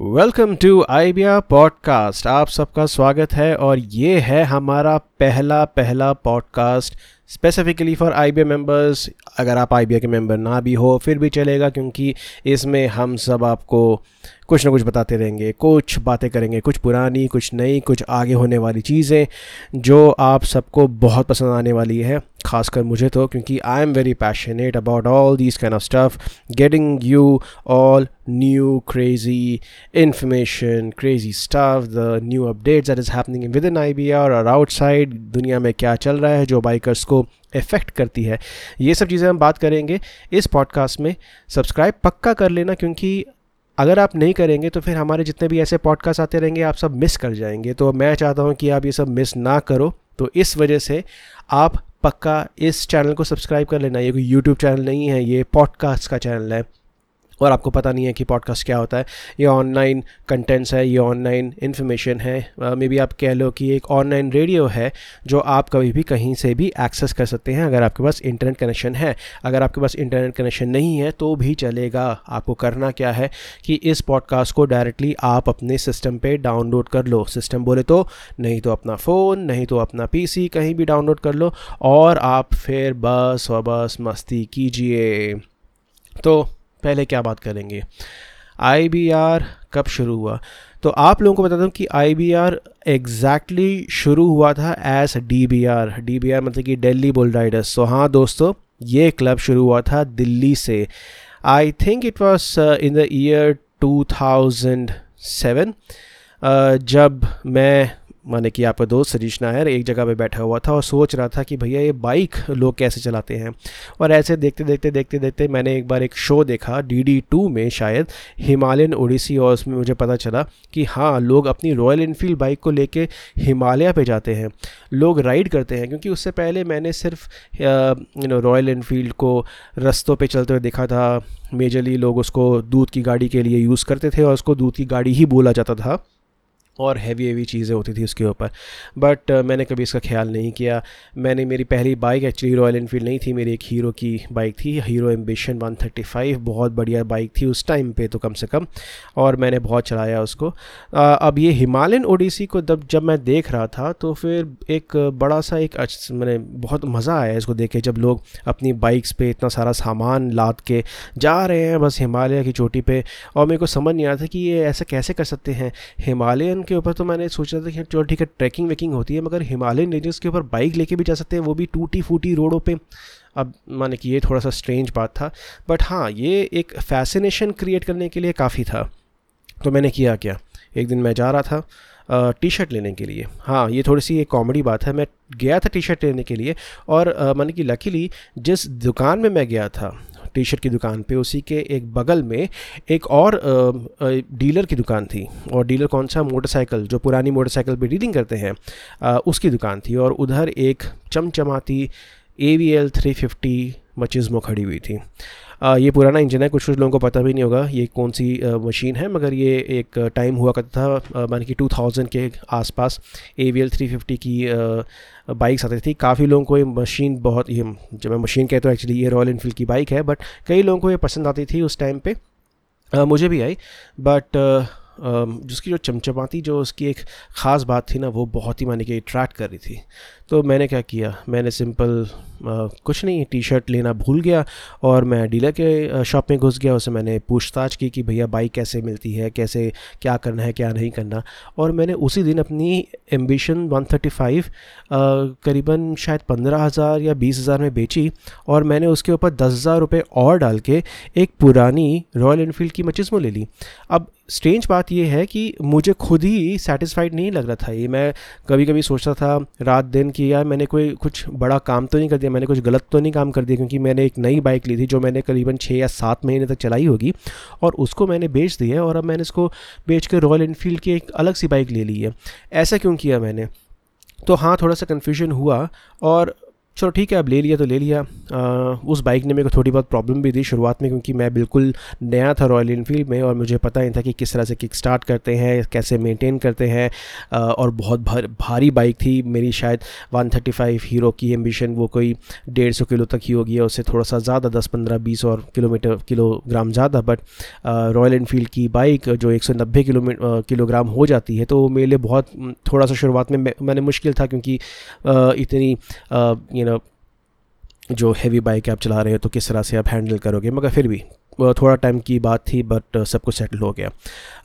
Welcome to आइबिया podcast आप सबका स्वागत है और ये है हमारा पहला पहला podcast specifically for I B members अगर आप आई बी के मेंबर ना भी हो, फिर भी चलेगा क्योंकि इसमें हम सब आपको कुछ ना कुछ बताते रहेंगे, कुछ बातें करेंगे, कुछ पुरानी, कुछ नई, कुछ आगे होने वाली चीज़ें जो आप सबको बहुत पसंद आने वाली है, खासकर मुझे तो क्योंकि I am very passionate about all this kind of stuff getting you all new crazy information crazy stuff the new updates that is happening with in I B R और आउटसाइड दुनिया में क्या चल रहा है, जो बाइकर्स को effect करती है। ये सब चीज़ें हम बात करेंगे इस पॉडकास्ट में। सब्सक्राइब पक्का कर लेना क्योंकि अगर आप नहीं करेंगे तो फिर हमारे जितने भी ऐसे पॉडकास्ट आते रहेंगे, आप सब मिस कर जाएँगे। तो मैं चाहता हूँ कि आप ये सब मिस ना करो। तो इस वजह से आप पक्का इस चैनल को सब्सक्राइब कर लेना। ये कोई यूट्यूब चैनल नहीं है, ये पॉडकास्ट का चैनल है। और आपको पता नहीं है कि पॉडकास्ट क्या होता है। ये ऑनलाइन कंटेंट्स है, ये ऑनलाइन इन्फॉर्मेशन है। मे बी आप कह लो कि एक ऑनलाइन रेडियो है, जो आप कभी भी कहीं से भी एक्सेस कर सकते हैं, अगर आपके पास इंटरनेट कनेक्शन है। अगर आपके पास इंटरनेट कनेक्शन नहीं है तो भी चलेगा। आपको करना क्या है कि इस पॉडकास्ट को डायरेक्टली आप अपने सिस्टम पर डाउनलोड कर लो। सिस्टम बोले तो नहीं तो अपना फ़ोन नहीं तो अपना पीसी कहीं भी डाउनलोड कर लो और आप फिर बस और बस मस्ती कीजिए। तो पहले क्या बात करेंगे? आई बी आर कब शुरू हुआ? तो आप लोगों को बता दूँ कि आई बी आर एग्जैक्टली शुरू हुआ था डी बी आर मतलब कि दिल्ली बुल राइडर्स तो हाँ दोस्तों, ये क्लब शुरू हुआ था दिल्ली से। I think it was in the year two thousand seven जब मैं माने कि आपका दोस्त सजीश नायर एक जगह पे बैठा हुआ था और सोच रहा था कि भैया ये बाइक लोग कैसे चलाते हैं। और ऐसे देखते देखते देखते देखते मैंने एक बार एक शो देखा डी डी टू में शायद, हिमालयन ओडिसी और उसमें मुझे पता चला कि हाँ लोग अपनी रॉयल इनफील्ड बाइक को लेके हिमालय पे जाते हैं। लोग राइड करते हैं क्योंकि उससे पहले मैंने सिर्फ़ यू नो रॉयल इनफील्ड को रस्तों पर चलते हुए देखा था। मेजरली लोग उसको दूध की गाड़ी के लिए यूज़ करते थे और उसको दूध की गाड़ी ही बोला जाता था। और हैवी हैवी चीज़ें होती थी उसके ऊपर। बट uh, मैंने कभी इसका ख्याल नहीं किया। मैंने मेरी पहली बाइक एक्चुअली रॉयल इनफील्ड नहीं थी मेरी एक हीरो की बाइक थी हीरो एम्बिशन 135 बहुत बढ़िया बाइक थी उस टाइम पे तो कम से कम और मैंने बहुत चलाया उसको। Uh, अब ये हिमालयन ओडिसी को जब जब मैं देख रहा था तो फिर एक बड़ा सा एक मैंने बहुत मज़ा आया इसको देख के जब लोग अपनी बाइक्स पे इतना सारा सामान लाद के जा रहे हैं बस हिमालय की चोटी पे और मेरे को समझ नहीं था कि ये ऐसा कैसे कर सकते हैं। हिमालयन के ऊपर तो मैंने सोचा था कि चलो ठीक है ट्रैकिंग वेकिंग होती है, मगर हिमालयन रेंजेस के ऊपर बाइक लेके भी जा सकते हैं, वो भी टूटी फूटी रोडों पे। अब माने कि ये थोड़ा सा स्ट्रेंज बात था। बट हाँ ये एक फैसिनेशन क्रिएट करने के लिए काफ़ी था। तो मैंने किया क्या? एक दिन मैं जा रहा था टी शर्ट लेने के लिए। हाँ ये थोड़ी सी एक कॉमेडी बात है। मैं गया था टी शर्ट लेने के लिए और मैंने कि लकीली जिस दुकान में मैं गया था टी शर्ट की दुकान पे, उसी के एक बगल में एक और डीलर की दुकान थी। और डीलर कौन सा? मोटरसाइकिल, जो पुरानी मोटरसाइकिल पे डीलिंग करते हैं उसकी दुकान थी। और उधर एक चमचमाती A V L three fifty machismo खड़ी हुई थी। ये पुराना इंजन है कुछ कुछ लोगों को पता भी नहीं होगा ये कौन सी मशीन है, मगर ये एक टाइम हुआ करता था मान कि 2000 के आसपास A V L three fifty की बाइक्स आती थी। काफ़ी लोगों को ये मशीन बहुत, ये जब मैं मशीन कहता हूँ एक्चुअली ये रॉयल इनफील्ड की बाइक है बट कई लोगों को ये पसंद आती थी उस टाइम पर मुझे भी आई बट जिसकी जो चमचमाती, जो उसकी एक ख़ास बात थी ना, वो बहुत ही माने कि अट्रैक्ट कर रही थी। तो मैंने क्या किया, मैंने सिंपल कुछ नहीं टी शर्ट लेना भूल गया और मैं डीलर के शॉप में घुस गया, उसे मैंने पूछताछ की कि भैया बाइक कैसे मिलती है, कैसे, क्या करना है, क्या नहीं करना। और मैंने उसी दिन अपनी एम्बिशन 135 करीबन शायद पंद्रह हज़ार या बीस हज़ार में बेची और मैंने उसके ऊपर दस हज़ार रुपये और डाल के एक पुरानी रॉयल इनफील्ड की मचिस्मो ले ली। अब स्ट्रेंज बात यह है कि मुझे खुद ही सेटिस्फाइड नहीं लग रहा था ये। मैं कभी कभी सोचता था रात, दिन कि यार मैंने कोई कुछ बड़ा काम तो नहीं कर दिया, मैंने कुछ गलत तो नहीं काम कर दिया क्योंकि मैंने एक नई बाइक ली थी जो मैंने करीबन छः या सात महीने तक चलाई होगी और उसको मैंने बेच दी है और अब मैंने इसको बेच कर रॉयल इनफील्ड की एक अलग सी बाइक ले ली है। ऐसा क्यों किया मैंने? तो हाँ थोड़ा सा कन्फ्यूज़न हुआ और चलो ठीक है अब ले लिया तो ले लिया। आ, उस बाइक ने मेरे को थोड़ी बहुत प्रॉब्लम भी दी शुरुआत में क्योंकि मैं बिल्कुल नया था रॉयल इनफील्ड में और मुझे पता नहीं था कि किस तरह से किक स्टार्ट करते हैं कैसे मेंटेन करते हैं। और बहुत भर, भारी बाइक थी मेरी शायद 135 हीरो की एम्बिशन वो कोई डेढ़ सौ किलो तक ही होगी उससे थोड़ा सा ज़्यादा दस पंद्रह बीस और किलोमीटर किलोग्राम ज़्यादा बट रॉयल इनफील्ड की बाइक जो एक सौ नब्बे किलोग्राम हो जाती है तो मेरे लिए बहुत थोड़ा सा शुरुआत में मैंने मुश्किल था क्योंकि इतनी नो जो हैवी बाइक आप चला रहे हो तो किस तरह से आप हैंडल करोगे? मगर फिर भी थोड़ा टाइम की बात थी बट सब कुछ सेटल हो गया।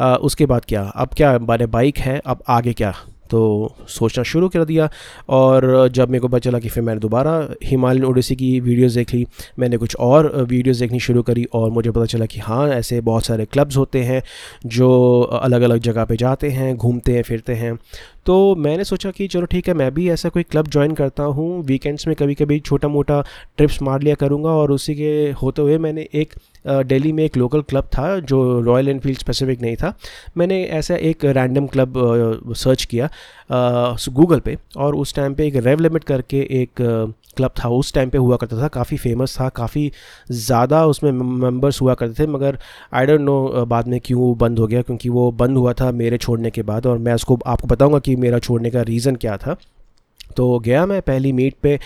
आ, उसके बाद क्या? अब क्या बारे बाइक है अब आगे क्या? तो सोचना शुरू कर दिया और जब मेरे को पता चला कि फिर मैंने दोबारा हिमालयन ओडिसी की वीडियोस देख ली, मैंने कुछ और वीडियोस देखनी शुरू करी और मुझे पता चला कि हाँ ऐसे बहुत सारे क्लब्स होते हैं जो अलग अलग जगह पे जाते हैं, घूमते हैं, फिरते हैं। तो मैंने सोचा कि चलो ठीक है, मैं भी ऐसा कोई क्लब ज्वाइन करता हूँ, वीकेंड्स में कभी कभी छोटा मोटा ट्रिप्स मार लिया करूँगा और उसी के होते हुए मैंने एक दिल्ली में एक लोकल क्लब था, जो रॉयल एनफील्ड स्पेसिफिक नहीं था। मैंने ऐसा एक रैंडम क्लब सर्च किया गूगल पे और उस टाइम पे एक रेव लिमिट करके एक क्लब था। उस टाइम पे हुआ करता था, काफ़ी फ़ेमस था, काफ़ी ज़्यादा उसमें मेंबर्स हुआ करते थे, मगर आई डोंट नो बाद में क्यों बंद हो गया, क्योंकि वो बंद हुआ था मेरे छोड़ने के बाद और मैं उसको, आपको बताऊँगा कि मेरा छोड़ने का रीज़न क्या था। तो गया मैं पहली मीट पे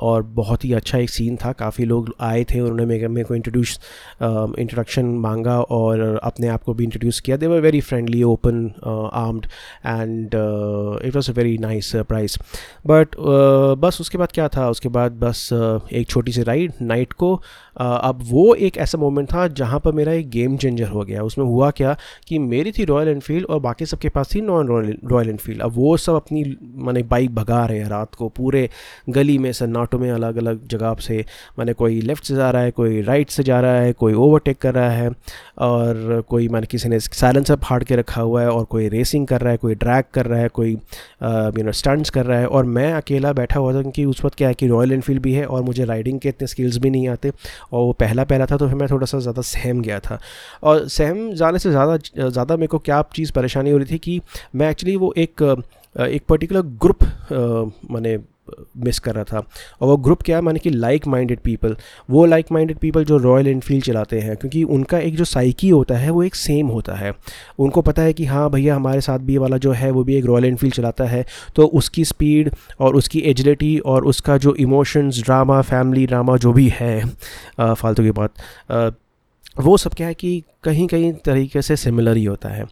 और बहुत ही अच्छा एक सीन था। काफ़ी लोग आए थे उन्होंने मेरे मेरे को इंट्रोड्यूस इंट्रोडक्शन मांगा और अपने आप को भी इंट्रोड्यूस किया। They were very friendly open armed and it was a very nice surprise but बस उसके बाद क्या था? उसके बाद बस uh, एक छोटी सी राइड नाइट को uh, अब वो एक ऐसा मोमेंट था जहाँ पर मेरा एक गेम चेंजर हो गया। उसमें हुआ क्या कि मेरी थी रॉयल एनफील्ड और बाकी सबके पास थी नॉन रॉयल एनफील्ड अब वो सब अपनी मैंने बाइक भगा रहे हैं रात को। पूरे गली में, सन्नाटों में अलग अलग जगह से, मैंने कोई लेफ़्ट से जा रहा है, कोई राइट से जा रहा है, कोई ओवरटेक कर रहा है और कोई मैंने किसी ने साइलेंसर फाड़ के रखा हुआ है और कोई रेसिंग कर रहा है, कोई ड्रैग कर रहा है, कोई यू नो स्टंट्स कर रहा है और मैं अकेला बैठा हुआ था क्योंकि उस वक्त क्या है कि रॉयल इनफील्ड भी है और मुझे राइडिंग के इतने स्किल्स भी नहीं आते और वो पहला पहला था तो फिर मैं थोड़ा सा ज़्यादा सहम गया था। और सहम जाने से ज़्यादा ज़्यादा मेरे को क्या चीज़ परेशानी हो रही थी कि मैं एक्चुअली वो एक एक पर्टिकुलर ग्रुप मैंने मिस कर रहा था। और वो ग्रुप क्या है? माने कि लाइक माइंडेड पीपल वो लाइक माइंडेड पीपल जो रॉयल इनफील्ड चलाते हैं, क्योंकि उनका एक जो साइकी होता है, वो एक सेम होता है। उनको पता है कि हाँ भैया, हमारे साथ भी वाला जो है, वो भी एक रॉयल इनफील्ड चलाता है। तो उसकी स्पीड और उसकी एजिलिटी और उसका जो इमोशंस ड्रामा फैमिली ड्रामा जो भी है फालतू की बात वो सब क्या है कि कहीं कहीं तरीके से सिमिलर ही होता है।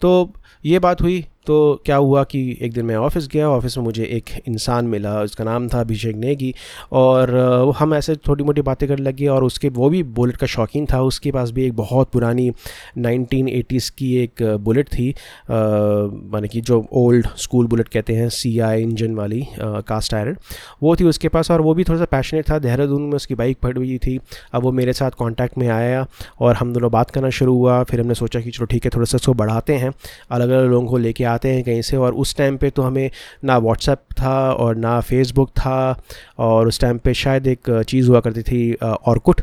तो ये बात हुई तो क्या हुआ कि एक दिन मैं ऑफ़िस गया, ऑफ़िस में मुझे एक इंसान मिला, उसका नाम था अभिषेक नेगी और वो हम ऐसे छोटी मोटी बातें करने लगे और उसके, वो भी बुलेट का शौकीन था, उसके पास भी एक बहुत पुरानी 1980s की एक बुलेट थी माने कि जो ओल्ड स्कूल बुलेट कहते हैं सी आई इंजन वाली कास्ट आयरन, वो थी उसके पास और वो भी थोड़ा सा पैशनेट था, देहरादून में उसकी बाइक पड़ी हुई थी, अब वो मेरे साथ कॉन्टैक्ट में आया और हम दोनों बात करना शुरू हुआ, फिर हमने सोचा कि चलो ठीक है थोड़ा सा उसको बढ़ाते हैं अलग अलग लोगों को लेके आते हैं कहीं से और उस टाइम पे तो हमें ना व्हाट्सएप था और ना फेसबुक था और उस टाइम पे शायद एक चीज़ हुआ करती थी ऑर्कुट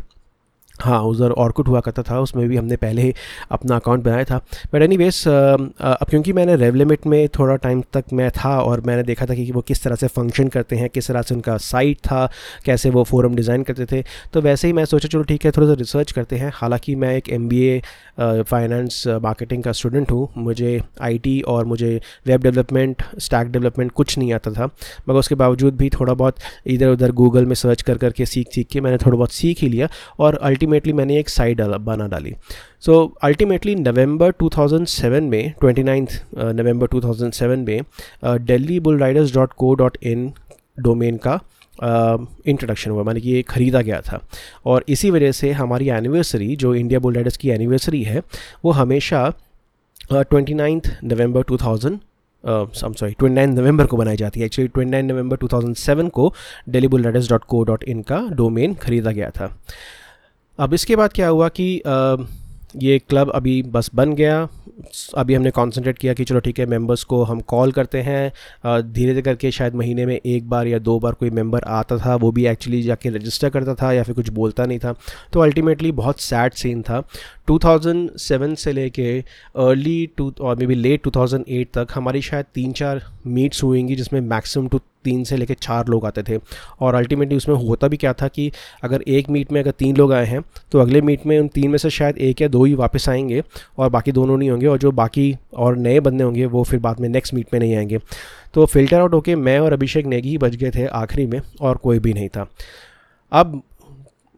हाँ उधर ऑर्कुट हुआ करता था, उसमें भी हमने पहले ही अपना अकाउंट बनाया था। बट एनी वेज अब क्योंकि मैंने रेव लिमिट में थोड़ा टाइम तक मैं था और मैंने देखा था कि वो किस तरह से फ़ंक्शन करते हैं, किस तरह से उनका साइट था, कैसे वो फोरम डिज़ाइन करते थे तो वैसे ही मैं सोचा, चलो ठीक है, थोड़ा सा रिसर्च करते हैं। हालाँकि मैं एक एमबीए फाइनेंस मार्केटिंग का स्टूडेंट हूँ। मुझे आईटी और मुझे वेब डेवलपमेंट स्टैक डेवलपमेंट कुछ नहीं आता था। मगर उसके बावजूद भी थोड़ा बहुत इधर उधर गूगल में सर्च कर करके सीख सीख के मैंने थोड़ा बहुत सीख ही लिया। और अल्टी अल्टीमेटली मैंने एक साइड बना डाली। सो अल्टीमेटली नवंबर 2007 में ट्वेंटी नाइन्थ नवंबर 2007 में Delhi bull riders dot co dot in domain का इंट्रोडक्शन uh, हुआ। मानी कि ये ख़रीदा गया था। और इसी वजह से हमारी एनिवर्सरी जो इंडिया बुल राइडर्स की एनिवर्सरी है वो हमेशा ट्वेंटी नाइन्थ नवंबर 2000 सम सॉरी ट्वेंटी नाइन नवंबर को बनाई जाती है। एक्चुअली ट्वेंटी नाइन नवंबर 2007 को Delhi bull riders dot co dot in का डोमेन ख़रीदा गया था। अब इसके बाद क्या हुआ कि ये क्लब अभी बस बन गया। अभी हमने कॉन्सेंट्रेट किया कि चलो ठीक है मेंबर्स को हम कॉल करते हैं। धीरे धीरे करके शायद महीने में एक बार या दो बार कोई मेंबर आता था, वो भी एक्चुअली जाके रजिस्टर करता था या फिर कुछ बोलता नहीं था। तो अल्टीमेटली बहुत सैड सीन था। 2007 से लेके अर्ली टू और मे बी लेट 2008 तक हमारी शायद तीन चार मीट्स हुएँगी जिसमें मैक्सिमम टू तीन से लेकर चार लोग आते थे। और अल्टीमेटली उसमें होता भी क्या था कि अगर एक मीट में अगर तीन लोग आए हैं तो अगले मीट में उन तीन में से शायद एक या दो ही वापस आएँगे और बाकी दोनों नहीं होंगे और जो बाकी और नए बंदे होंगे, वो फिर बाद में नेक्स्ट मीट में नहीं आएँगे। तो फ़िल्टर आउट होके मैं और अभिषेक नेगी ही बच गए थे आखिरी में और कोई भी नहीं था। अब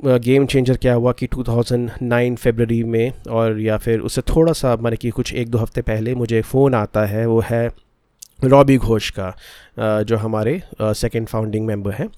गेम चेंजर क्या हुआ कि 2009 फरवरी में और या फिर उससे थोड़ा सा माने कि कुछ एक दो हफ़्ते पहले मुझे फ़ोन आता है, वो है रॉबी घोष का। जो हमारे सेकंड फाउंडिंग मेंबर हैं,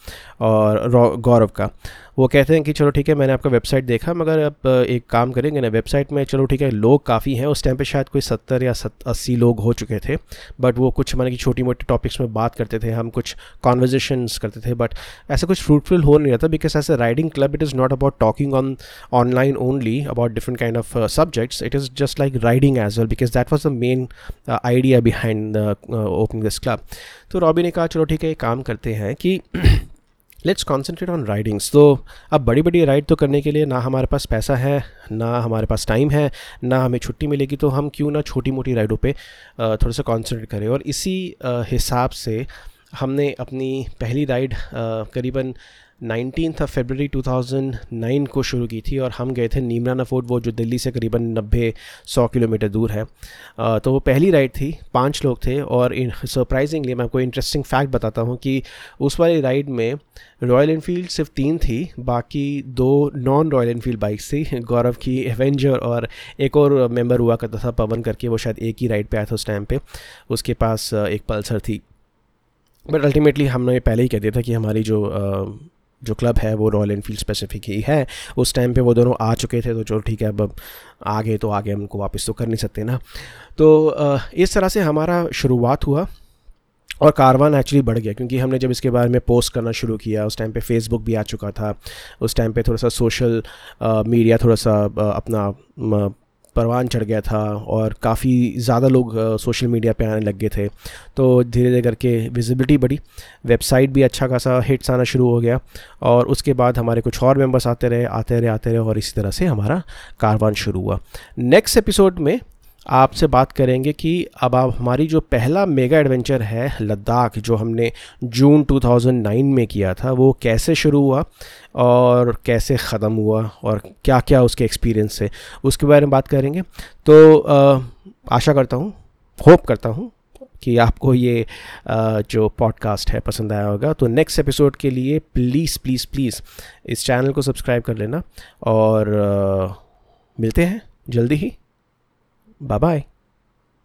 और गौरव का। वो कहते हैं कि चलो ठीक है, मैंने आपका वेबसाइट देखा, मगर अब एक काम करेंगे ना वेबसाइट में चलो ठीक है, लोग काफ़ी हैं, उस टाइम पे शायद कोई सत्तर या सत, अस्सी लोग हो चुके थे बट वो कुछ माने कि छोटी मोटी टॉपिक्स में बात करते थे, हम कुछ कॉन्वर्जेशंस करते थे बट ऐसा कुछ फ्रूटफुल हो नहीं रहा था because as a riding club it is not about talking on online only about different kind of subjects it is just like riding as well because that was the main idea behind opening this club तो Robbie ने कहा, चलो ठीक है काम करते हैं कि लेट्स कॉन्सेंट्रेट ऑन राइडिंग्स तो अब बड़ी बड़ी राइड तो करने के लिए ना हमारे पास पैसा है, ना हमारे पास टाइम है, ना हमें छुट्टी मिलेगी तो हम क्यों ना छोटी मोटी राइडों पे थोड़ा सा कॉन्सेंट्रेट करें। और इसी हिसाब से हमने अपनी पहली राइड करीबन नाइनटीन ऑफ़ फेबररी 2009 को शुरू की थी और हम गए थे नीमराना फोर्ट, वो जो दिल्ली से करीबन नब्बे, सौ किलोमीटर दूर है। तो वो पहली राइड थी, पाँच लोग थे और सरप्राइजिंगली मैं आपको इंटरेस्टिंग फैक्ट बताता हूँ कि उस वाली राइड में रॉयल इनफील्ड सिर्फ़ तीन थी, बाकी दो नॉन रॉयल इनफील्ड बाइक्स थी। गौरव की एवेंजर और एक और मेंबर हुआ करता था, पवन करके, वो शायद एक ही राइड पे आया था उस टाइम पे। उसके पास, एक पल्सर थी। बट अल्टीमेटली हमने पहले ही कह दिया था कि हमारी जो जो क्लब है वो रॉयल इनफील्ड स्पेसिफिक ही है। उस टाइम पे वो दोनों आ चुके थे तो चलो ठीक है, अब आगे तो आगे हमको वापस तो कर नहीं सकते ना। तो इस तरह से हमारा शुरुआत हुआ और कारवान एक्चुअली बढ़ गया क्योंकि हमने जब इसके बारे में पोस्ट करना शुरू किया, उस टाइम पे फेसबुक भी आ चुका था। उस टाइम पे थोड़ा सा सोशल मीडिया थोड़ा सा अपना परवान चढ़ गया था और काफ़ी ज़्यादा लोग सोशल मीडिया पे आने लग गए थे। तो धीरे धीरे करके विजिबिलिटी बढ़ी। वेबसाइट भी अच्छा खासा हिट्स आना शुरू हो गया और उसके बाद हमारे कुछ और मेंबर्स आते रहे आते रहे आते रहे और इसी तरह से हमारा कारवान शुरू हुआ। नेक्स्ट एपिसोड में आपसे बात करेंगे कि अब आप हमारी जो पहला मेगा एडवेंचर है, लद्दाख, जो हमने जून 2009 में किया था, वो कैसे शुरू हुआ और कैसे ख़त्म हुआ और क्या क्या उसके एक्सपीरियंस है, उसके बारे में बात करेंगे। तो आशा करता हूँ, होप करता हूँ कि आपको ये जो पॉडकास्ट है पसंद आया होगा। तो नेक्स्ट एपिसोड के लिए प्लीज़ प्लीज़ प्लीज़ इस चैनल को सब्सक्राइब कर लेना और मिलते हैं जल्दी ही। Bye bye.